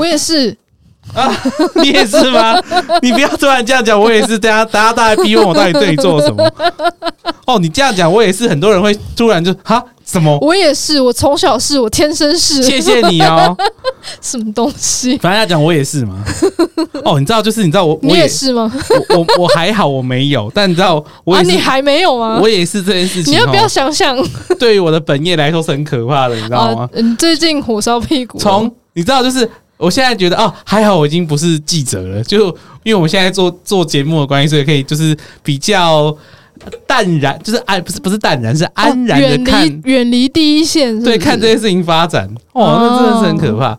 我也是啊，你也是吗？你不要突然这样讲，我也是。大家大家大家逼问我到底对你做了什么？哦，你这样讲，我也是。很多人会突然就哈什么？我也是，我从小是，我天生是。谢谢你哦。什么东西？反正要讲我也是嘛。哦，你知道，就是你知道我，我也，是吗？我我，我还好，我没有。但你知道，我你还没有吗？我也是这件事情。你要不要想想？对于我的本业来说是很可怕的，你知道吗？你、啊、最近火烧屁股。从你知道，就是我现在觉得哦，还好我已经不是记者了，就因为我们现在做做节目的关系，所以可以就是比较淡然，就是安不是不是淡然，是安然的看远离第一线是是，对，看这些事情发展。哦，那真的是很可怕。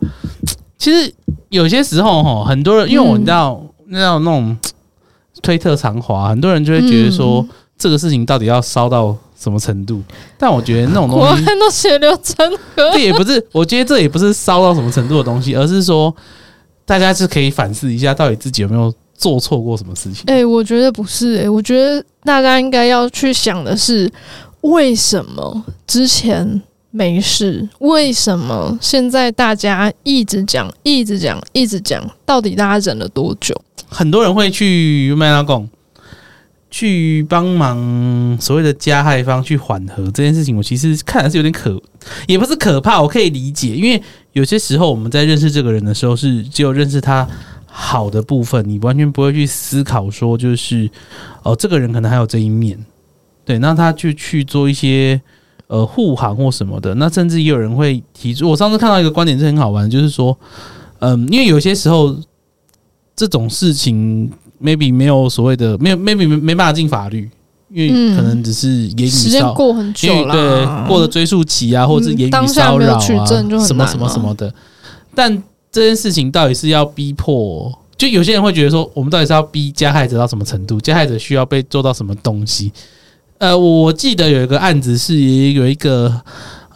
其实有些时候哈，很多人因为我知道那种那种推特长滑，很多人就会觉得说这个事情到底要烧到什么程度？但我觉得那种东西，我看到血流成河。这也不是，我觉得这也不是烧到什么程度的东西，而是说大家是可以反思一下，到底自己有没有做错过什么事情。哎，我觉得不是，哎，我觉得大家应该要去想的是，为什么之前。没事，为什么现在大家一直讲、一直讲、一直讲？到底大家忍了多久？很多人会去麦当贡，去帮忙所谓的加害方去缓和这件事情。我其实看来是有点可，也不是可怕，我可以理解，因为有些时候我们在认识这个人的时候，是只有认识他好的部分，你完全不会去思考说，就是哦，这个人可能还有这一面。对，那他就去做一些。呃，护航或什么的，那甚至也有人会提出。我上次看到一个观点是很好玩，就是说，嗯，因为有些时候这种事情，maybe 没有所谓的，没有 maybe 没没办法进法律，因为可能只是言语骚扰，时间过很久了，对，过了追诉期啊，或者是言语骚扰啊，什么什么什么的。但这件事情到底是要逼迫？就有些人会觉得说，我们到底是要逼加害者到什么程度？加害者需要被做到什么东西？呃，我记得有一个案子是有一个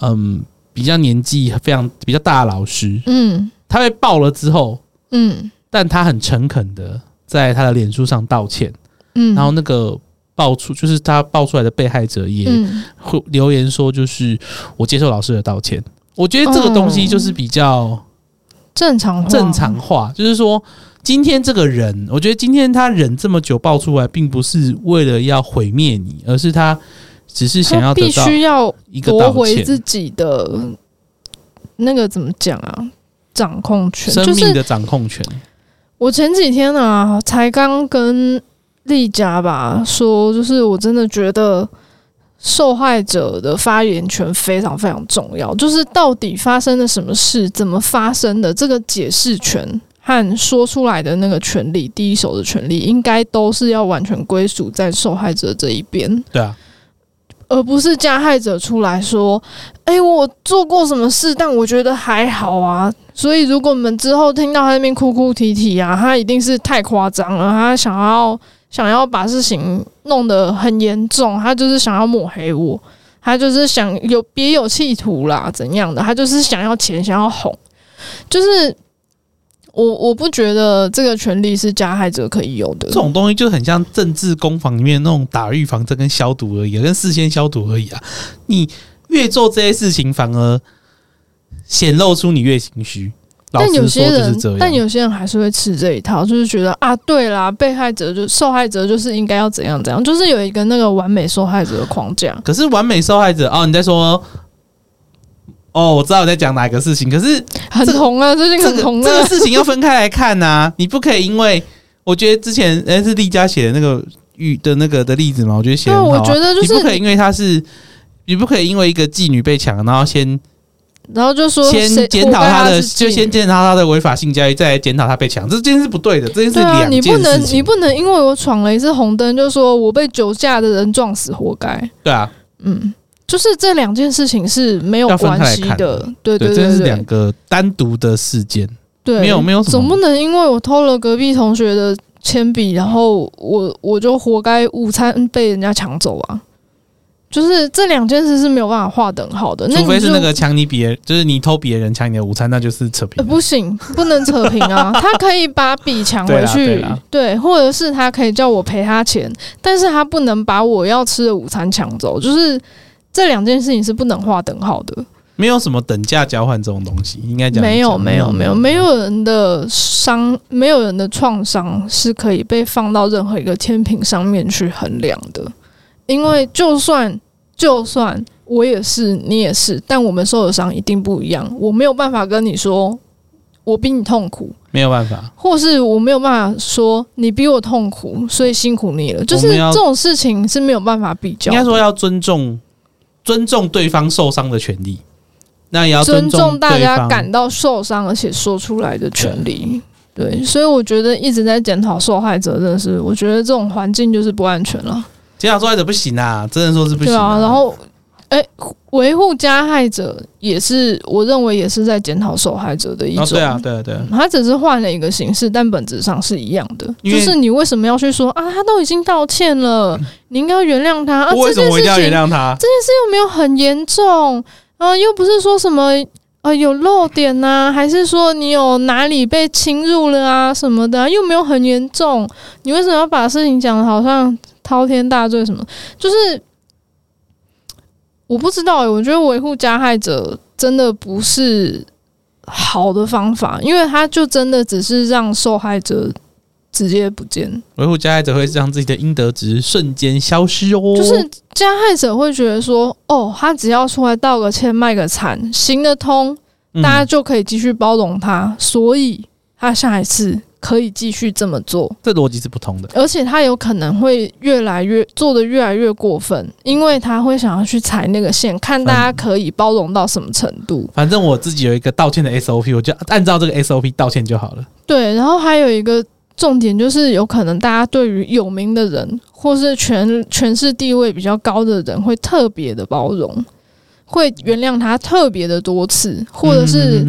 嗯比较年纪非常比较大的老师，嗯，他被爆了之后，嗯，但他很诚恳的在他的脸书上道歉，嗯，然后那个爆出就是他爆出来的被害者也会留言说，就是我接受老师的道歉。我觉得这个东西就是比较正常正常化，就是说。今天这个人，我觉得今天他忍这么久爆出来，并不是为了要毁灭你，而是他只是想要得到一个夺回自己的那个怎么讲啊？掌控权，生命的掌控权。我前几天啊，才刚跟丽佳吧说，就是我真的觉得受害者的发言权非常非常重要，就是到底发生了什么事，怎么发生的，这个解释权。和说出来的那个权利，第一手的权利，应该都是要完全归属在受害者这一边。对啊，而不是加害者出来说：“哎，我做过什么事，但我觉得还好啊。”所以，如果我们之后听到他那边哭哭啼啼啊，他一定是太夸张了，他想要想要把事情弄得很严重，他就是想要抹黑我，他就是想有别有企图啦，怎样的？他就是想要钱，想要哄，就是。我我不觉得这个权利是加害者可以有的。这种东西就很像政治攻防里面那种打预防针跟消毒而已，跟事先消毒而已啊。你越做这些事情，反而显露出你越心虚。但有些人，但有些人还是会吃这一套，就是觉得啊，对啦，被害者就受害者就是应该要怎样怎样，就是有一个那个完美受害者的框架。可是完美受害者哦，你在说？哦，我知道你在讲哪个事情，可是很红啊，最近很红啊。这个事情要分开来看呐、啊，你不可以因为我觉得之前诶是丽佳写的那个玉的那个的例子嘛，我觉得写的好、啊。我觉得就是你不可以因为他是，你不可以因为一个妓女被抢，然后先然后就说先检讨他的，就先检讨他的违法性交易，再来检讨他被抢，这件事是不对的，这件事两件事情、啊、你不能你不能因为我闯了一次红灯，就说我被酒驾的人撞死，活该。对啊，嗯。就是这两件事情是没有关系的，对对对，这是两个单独的事件，对，没有没有什么，总不能因为我偷了隔壁同学的铅笔，然后我我就活该午餐被人家抢走啊！就是这两件事是没有办法划等号的，除非是那个抢你别人，就是你偷别人抢你的午餐，那就是扯平。不行，不能扯平啊！他可以把笔抢回去，对，或者是他可以叫我赔他钱，但是他不能把我要吃的午餐抢走，就是。这两件事情是不能划等号的，没有什么等价交换这种东西，应该讲没有没有没有没有人的伤，没有人的创伤是可以被放到任何一个天平上面去衡量的，因为就算就算我也是你也是，但我们受的伤一定不一样，我没有办法跟你说我比你痛苦，没有办法，或是我没有办法说你比我痛苦，所以辛苦你了，就是这种事情是没有办法比较，应该说要尊重尊重对方受伤的权利。那也要尊重大家感到受伤而且说出来的权利，对，所以我觉得一直在检讨受害者，真的是我觉得这种环境就是不安全了。检讨受害者不行啊，真的说是不行啊。然后，哎，维护加害者也是，我认为也是在检讨受害者的一种。对啊，对啊，对啊，他只是换了一个形式，但本质上是一样的。就是你为什么要去说啊？他都已经道歉了，你应该要原谅他啊？为什么我一定要原谅他？这件事又没有很严重。啊、呃，又不是说什么呃有漏点呐、啊，还是说你有哪里被侵入了啊什么的、啊，又没有很严重，你为什么要把事情讲的好像滔天大罪什么？就是我不知道、欸，我觉得维护加害者真的不是好的方法，因为他就真的只是让受害者。直接不见，维护加害者会让自己的应得值瞬间消失哦。就是加害者会觉得说，哦，他只要出来道个歉、卖个惨，行得通，大家就可以继续包容他，嗯、所以他下一次可以继续这么做。这逻辑是不通的，而且他有可能会越来越做的越来越过分，因为他会想要去踩那个线，看大家可以包容到什么程度。反正我自己有一个道歉的 SOP，我就按照这个 SOP 道歉就好了。对，然后还有一个。重点就是有可能大家对于有名的人，或是权权势地位比较高的人，会特别的包容，会原谅他特别的多次，或者是。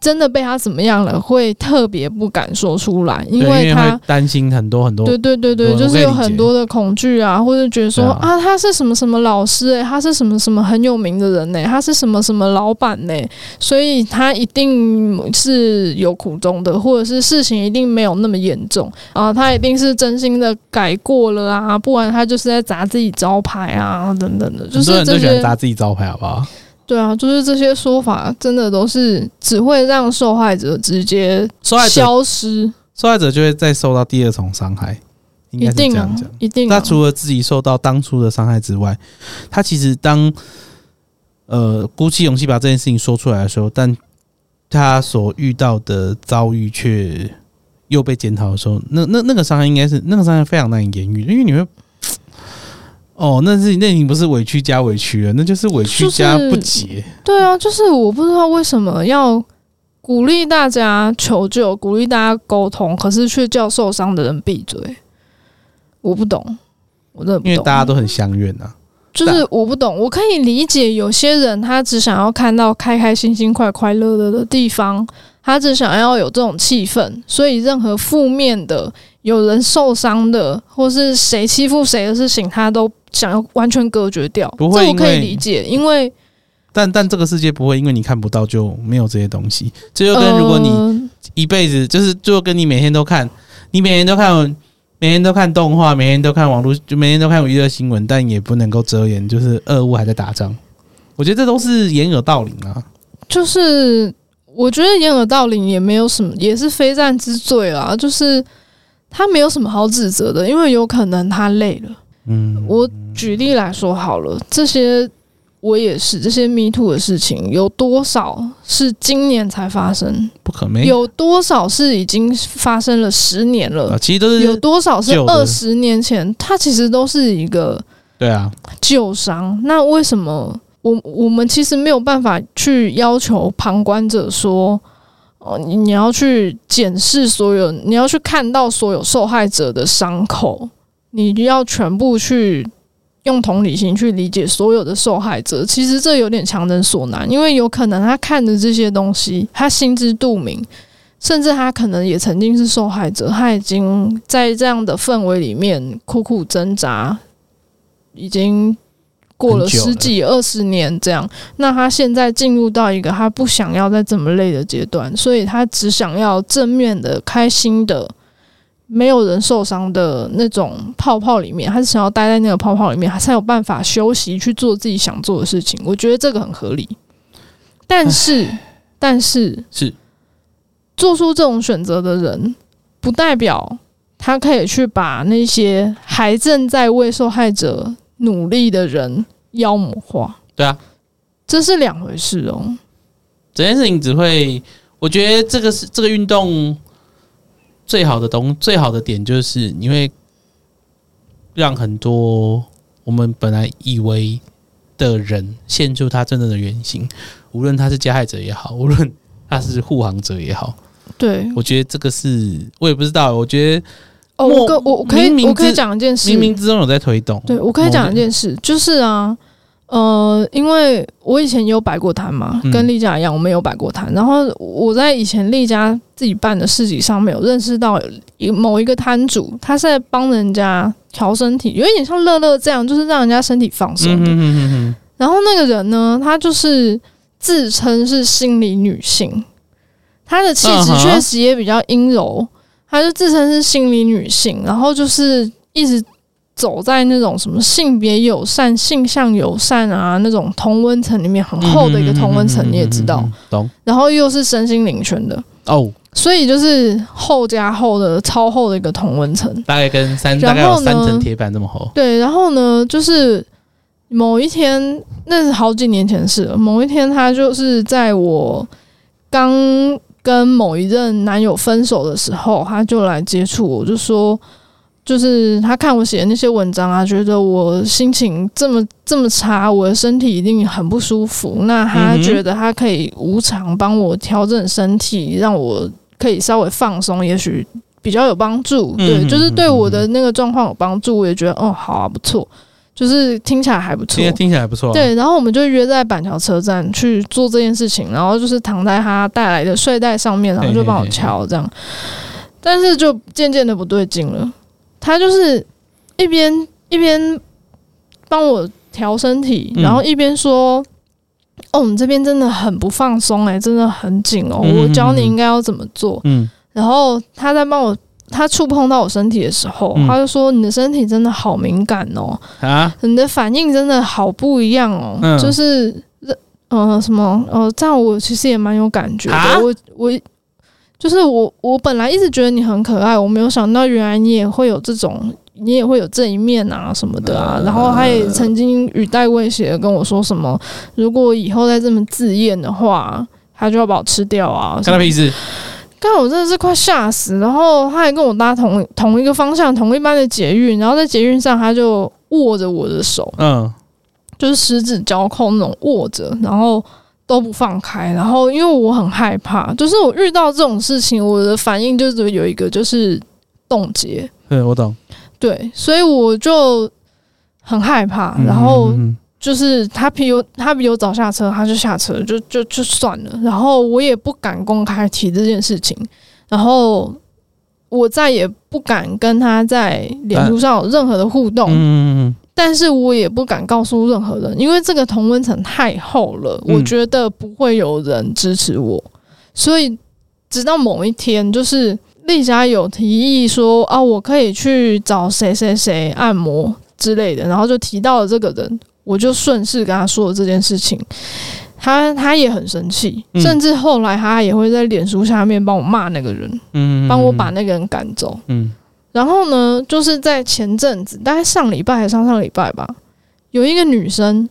真的被他怎么样了，会特别不敢说出来，因为他担心很多很多。对对对对，就是有很多的恐惧啊，或者觉得说啊，啊，他是什么什么老师诶、欸，他是什么什么很有名的人呢、欸，他是什么什么老板呢、欸，所以他一定是有苦衷的，或者是事情一定没有那么严重啊，他一定是真心的改过了啊，不然他就是在砸自己招牌啊，等等的，就是这些砸自己招牌，好不好？对啊，就是这些说法，真的都是只会让受害者直接消失，受害者，受害者就会再受到第二重伤害，应该是这样讲。一定啊，一定啊。他除了自己受到当初的伤害之外，他其实当呃鼓起勇气把这件事情说出来的时候，但他所遇到的遭遇却又被检讨的时候，那那那个伤害应该是那个伤害非常难以言喻，因为你会。哦，那是那你不是委屈加委屈了，那就是委屈加不解。对啊，就是我不知道为什么要鼓励大家求救，鼓励大家沟通，可是却叫受伤的人闭嘴。我不懂，我真的不懂。因为大家都很相怨啊。就是我不懂，我可以理解有些人他只想要看到开开心心、快快乐乐的地方，他只想要有这种气氛，所以任何负面的、有人受伤的，或是谁欺负谁的事情，他都。想要完全隔绝掉，不会，这我可以理解，因为但但这个世界不会因为你看不到就没有这些东西。这就跟如果你一辈子就是就跟你每天都看，你每天都看，每天都看动画，每天都看网络，就每天都看娱乐新闻，但也不能够遮掩，就是恶物还在打仗。我觉得这都是掩耳盗铃啊。就是我觉得掩耳盗铃也没有什么，也是非战之罪啦。就是他没有什么好指责的，因为有可能他累了。嗯，我举例来说好了，这些我也是这些 Me Too 的事情，有多少是今年才发生？不可能。有多少是已经发生了十年了？啊，其实都是有多少是二十年前？它其实都是一个对啊旧伤。那为什么我我们其实没有办法去要求旁观者说，你你要去检视所有，你要去看到所有受害者的伤口？你要全部去用同理心去理解所有的受害者，其实这有点强人所难，因为有可能他看的这些东西，他心知肚明，甚至他可能也曾经是受害者，他已经在这样的氛围里面苦苦挣扎，已经过了十几二十年这样，那他现在进入到一个他不想要再这么累的阶段，所以他只想要正面的、开心的。没有人受伤的那种泡泡里面，他是想要待在那个泡泡里面，他才有办法休息去做自己想做的事情。我觉得这个很合理。但是，但是是做出这种选择的人，不代表他可以去把那些还正在为受害者努力的人妖魔化。对啊，这是两回事哦。整件事情只会，我觉得这个是这个运动最好的东最好的点就是你会让很多我们本来以为的人现出他真正的原形，无论他是加害者也好，无论他是护航者也好。对，我觉得这个是我也不知道。我觉得哦，我我可以我可以讲一件事，冥冥之中有在推动。对，我可以讲一件事，就是啊。呃，因为我以前也有摆过摊嘛，跟丽佳一样，我们有摆过摊。然后我在以前丽佳自己办的市集上面有认识到有某一个摊主，他是在帮人家调身体，有一点像乐乐这样，就是让人家身体放松的。然后那个人呢，他就是自称是心理女性，她的气质确实也比较阴柔，她就自称是心理女性，然后就是一直。走在那种什么性别友善、性向友善啊那种同温层里面，很厚的一个同温层，你也知道，懂。然后又是身心灵圈的哦，所以就是厚加厚的超厚的一个同温层，大概跟三大概有三层铁板这么厚。对，然后呢，就是某一天，那是好几年前的事了。某一天，他就是在我刚跟某一任男友分手的时候，他就来接触我，就说。就是他看我写的那些文章啊，觉得我心情这么这么差，我的身体一定很不舒服。那他觉得他可以无偿帮我调整身体，让我可以稍微放松，也许比较有帮助。对，就是对我的那个状况有帮助。我也觉得哦，好啊，不错，就是听起来还不错，听起来还不错。对，然后我们就约在板桥车站去做这件事情，然后就是躺在他带来的睡袋上面，然后就帮我敲这样。但是就渐渐的不对劲了。他就是一边一边帮我调身体，然后一边说：“哦，我们这边真的很不放松哎，真的很紧哦，我教你应该要怎么做。”嗯，然后他在帮我，他触碰到我身体的时候，他就说：“你的身体真的好敏感哦，啊，你的反应真的好不一样哦，就是呃什么呃，这样我其实也蛮有感觉的，我我。”就是我，我本来一直觉得你很可爱，我没有想到原来你也会有这种，你也会有这一面啊什么的啊。然后他也曾经语带威胁的跟我说什么，如果以后再这么自恋的话，他就要把我吃掉啊。干他屁事！刚才我真的是快吓死。然后他还跟我搭同同一个方向，同一班的捷运，然后在捷运上他就握着我的手，嗯，就是十指交扣那种握着，然后。都不放开，然后因为我很害怕，就是我遇到这种事情，我的反应就是有一个就是冻结。对，我懂。对，所以我就很害怕，然后就是他比我他比我早下车，他就下车，就就就算了。然后我也不敢公开提这件事情，然后我再也不敢跟他在脸书上有任何的互动。嗯嗯嗯。但是我也不敢告诉任何人，因为这个同温层太厚了，我觉得不会有人支持我。所以直到某一天，就是丽佳有提议说啊，我可以去找谁谁谁按摩之类的，然后就提到了这个人，我就顺势跟他说了这件事情。他他也很生气，甚至后来他也会在脸书下面帮我骂那个人，嗯，帮我把那个人赶走，嗯。然后呢，就是在前阵子，大概上礼拜还是上上礼拜吧，有一个女生，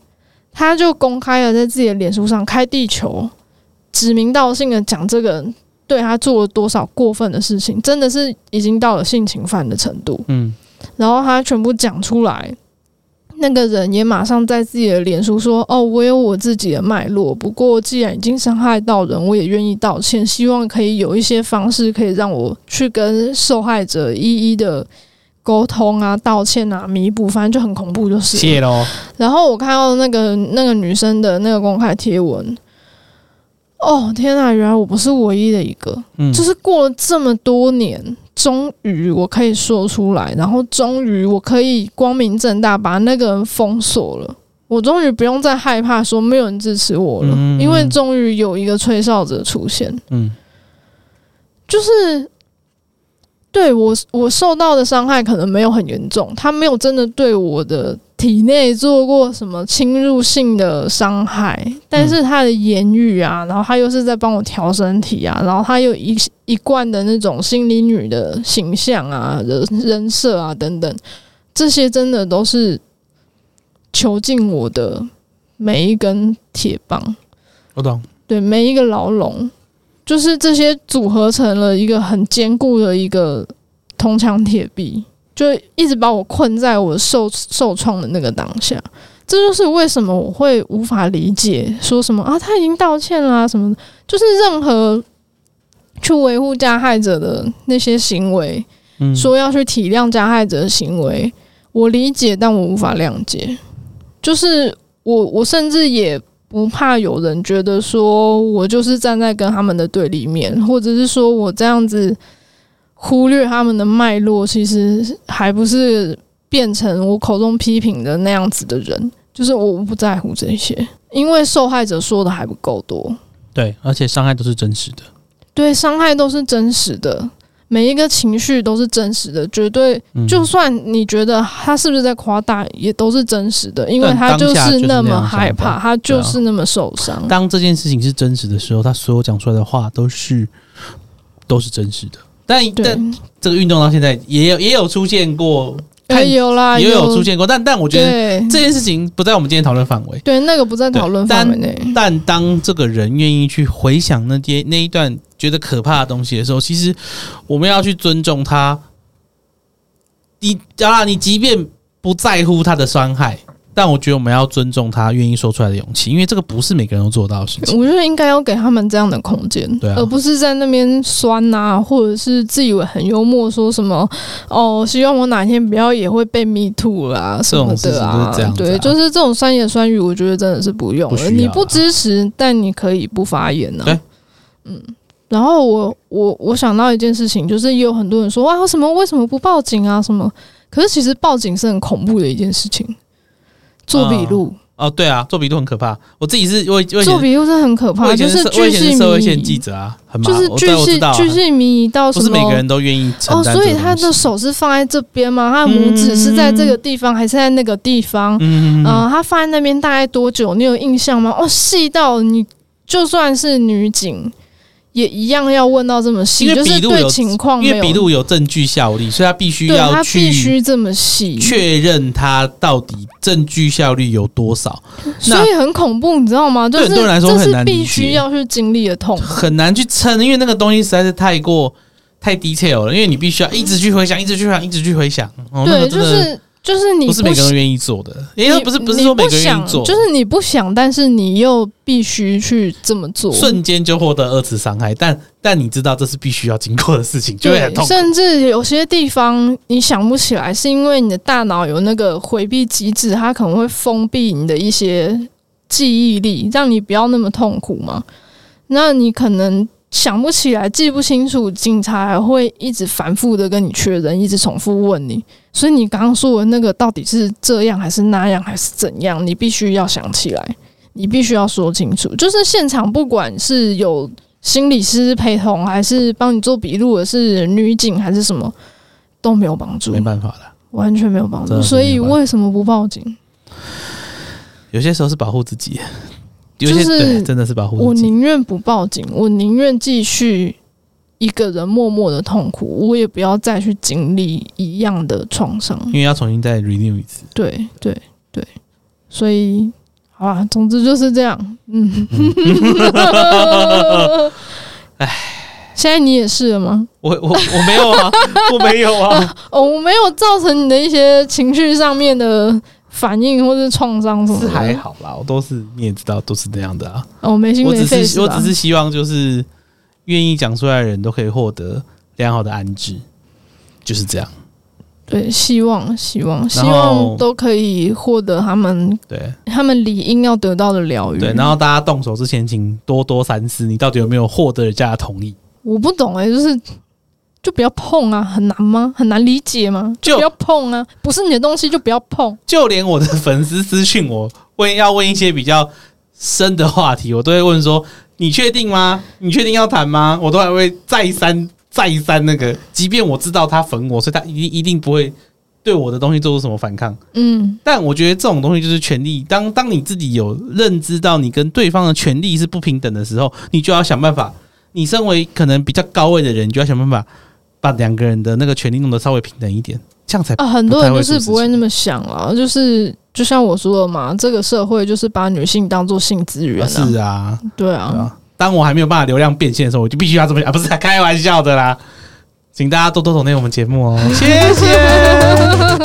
她就公开了在自己的脸书上开地球，指名道姓的讲这个人对她做了多少过分的事情，真的是已经到了性侵犯的程度。嗯，然后她全部讲出来。那个人也马上在自己的脸书说：“哦，我有我自己的脉络，不过既然已经伤害到人，我也愿意道歉，希望可以有一些方式可以让我去跟受害者一一的沟通啊、道歉啊、弥补，反正就很恐怖，就是。谢喽。然后我看到那个那个女生的那个公开贴文，哦天啊，原来我不是唯一的一个，嗯，就是过了这么多年。”终于我可以说出来，然后终于我可以光明正大把那个人封锁了。我终于不用再害怕说没有人支持我了，嗯、因为终于有一个吹哨者出现。嗯，就是对我我受到的伤害可能没有很严重，他没有真的对我的体内做过什么侵入性的伤害，但是他的言语啊，然后他又是在帮我调身体啊，然后他又一一贯的那种心理女的形象啊、人人设啊等等，这些真的都是囚禁我的每一根铁棒。我懂，对，每一个牢笼，就是这些组合成了一个很坚固的一个铜墙铁壁。就一直把我困在我受受创的那个当下，这就是为什么我会无法理解说什么啊，他已经道歉了啊什么的，就是任何去维护加害者的那些行为，说要去体谅加害者的行为，我理解，但我无法谅解。就是我我甚至也不怕有人觉得说我就是站在跟他们的对立面，或者是说我这样子。忽略他们的脉络，其实还不是变成我口中批评的那样子的人。就是我不在乎这些，因为受害者说的还不够多。对，而且伤害都是真实的。对，伤害都是真实的，每一个情绪都是真实的，绝对。就算你觉得他是不是在夸大，也都是真实的，因为他就是那么害怕，他就是那么受伤。当这件事情是真实的时候，他所有讲出来的话都是都是真实的。但但这个运动到现在也有也有出现过，也有啦，也有出现过。但但我觉得这件事情不在我们今天讨论范围。对，那个不在讨论范围内。但当这个人愿意去回想那些那一段觉得可怕的东西的时候，其实我们要去尊重他。你啊，你即便不在乎他的伤害。但我觉得我们要尊重他愿意说出来的勇气，因为这个不是每个人都做到的事情。我觉得应该要给他们这样的空间，对啊，而不是在那边酸呐、啊，或者是自以为很幽默，说什么哦，希望我哪天不要也会被 me too 啊什么的啊。对，就是这种酸言酸语，我觉得真的是不用了。不你不支持，但你可以不发言呢、嗯。然后我我我想到一件事情，就是也有很多人说哇，什么为什么不报警啊？什么？可是其实报警是很恐怖的一件事情。做笔录哦，对啊，做笔录很可怕。我自己是，我做笔录是很可怕，就是巨细社会线记者啊，很就是巨细巨细迷遗到什么？不是每个人都愿意。哦，所以他的手是放在这边吗？他的拇指是在这个地方，还是在那个地方？嗯嗯，他放在那边大概多久？你有印象吗？哦，细到你就算是女警。也一样要问到这么细，因为笔录有情况，因为笔录有证据效力，所以他必须要去必须这么细确认他到底证据效力有多少，所以很恐怖，你知道吗？就是、对很多人来说很难，必须要去经历的痛，很难去撑，因为那个东西实在是太过太 detail 了，因为你必须要一直去回想，一直去回想，一直去回想。哦、对，就是。就是你不，不是每个人愿意做的，因为不是不是说每个人愿意做，就是你不想，但是你又必须去这么做，瞬间就获得二次伤害，但但你知道这是必须要经过的事情，就会很痛。甚至有些地方你想不起来，是因为你的大脑有那个回避机制，它可能会封闭你的一些记忆力，让你不要那么痛苦嘛。那你可能。想不起来，记不清楚，警察还会一直反复的跟你确认，一直重复问你。所以你刚刚说的那个到底是这样还是那样还是怎样？你必须要想起来，你必须要说清楚。就是现场不管是有心理师陪同，还是帮你做笔录的是女警还是什么，都没有帮助，没办法的，完全没有帮助。所以为什么不报警？有些时候是保护自己。就是真的是保护我宁愿不报警，我宁愿继续一个人默默的痛苦，我也不要再去经历一样的创伤，因为要重新再 renew 一次。对对对，所以好吧，总之就是这样。嗯，哎，现在你也是了吗？我我我没有啊，我没有啊，哦，我没有造成你的一些情绪上面的。反应或是创伤什么？是还好啦，我都是你也知道，都是那样的啊。哦，没心没肺，我只是我只是希望，就是愿意讲出来的人都可以获得良好的安置，就是这样。对，希望希望希望都可以获得他们对他们理应要得到的疗愈。对，然后大家动手之前，请多多三思，你到底有没有获得人家的同意？我不懂哎、欸，就是。就不要碰啊，很难吗？很难理解吗？就不要碰啊，不是你的东西就不要碰。就连我的粉丝私讯我问要问一些比较深的话题，我都会问说：“你确定吗？你确定要谈吗？”我都还会再三再三那个，即便我知道他粉我，所以他一定一定不会对我的东西做出什么反抗。嗯，但我觉得这种东西就是权利。当当你自己有认知到你跟对方的权利是不平等的时候，你就要想办法。你身为可能比较高位的人，你就要想办法把两个人的那个权利弄得稍微平等一点，这样才啊。很多人就是不会那么想啊，就是就像我说的嘛，这个社会就是把女性当做性资源啊。是啊，对啊。当我还没有办法流量变现的时候，我就必须要这么想啊！不是开玩笑的啦，请大家多多懂内我们节目哦，谢谢。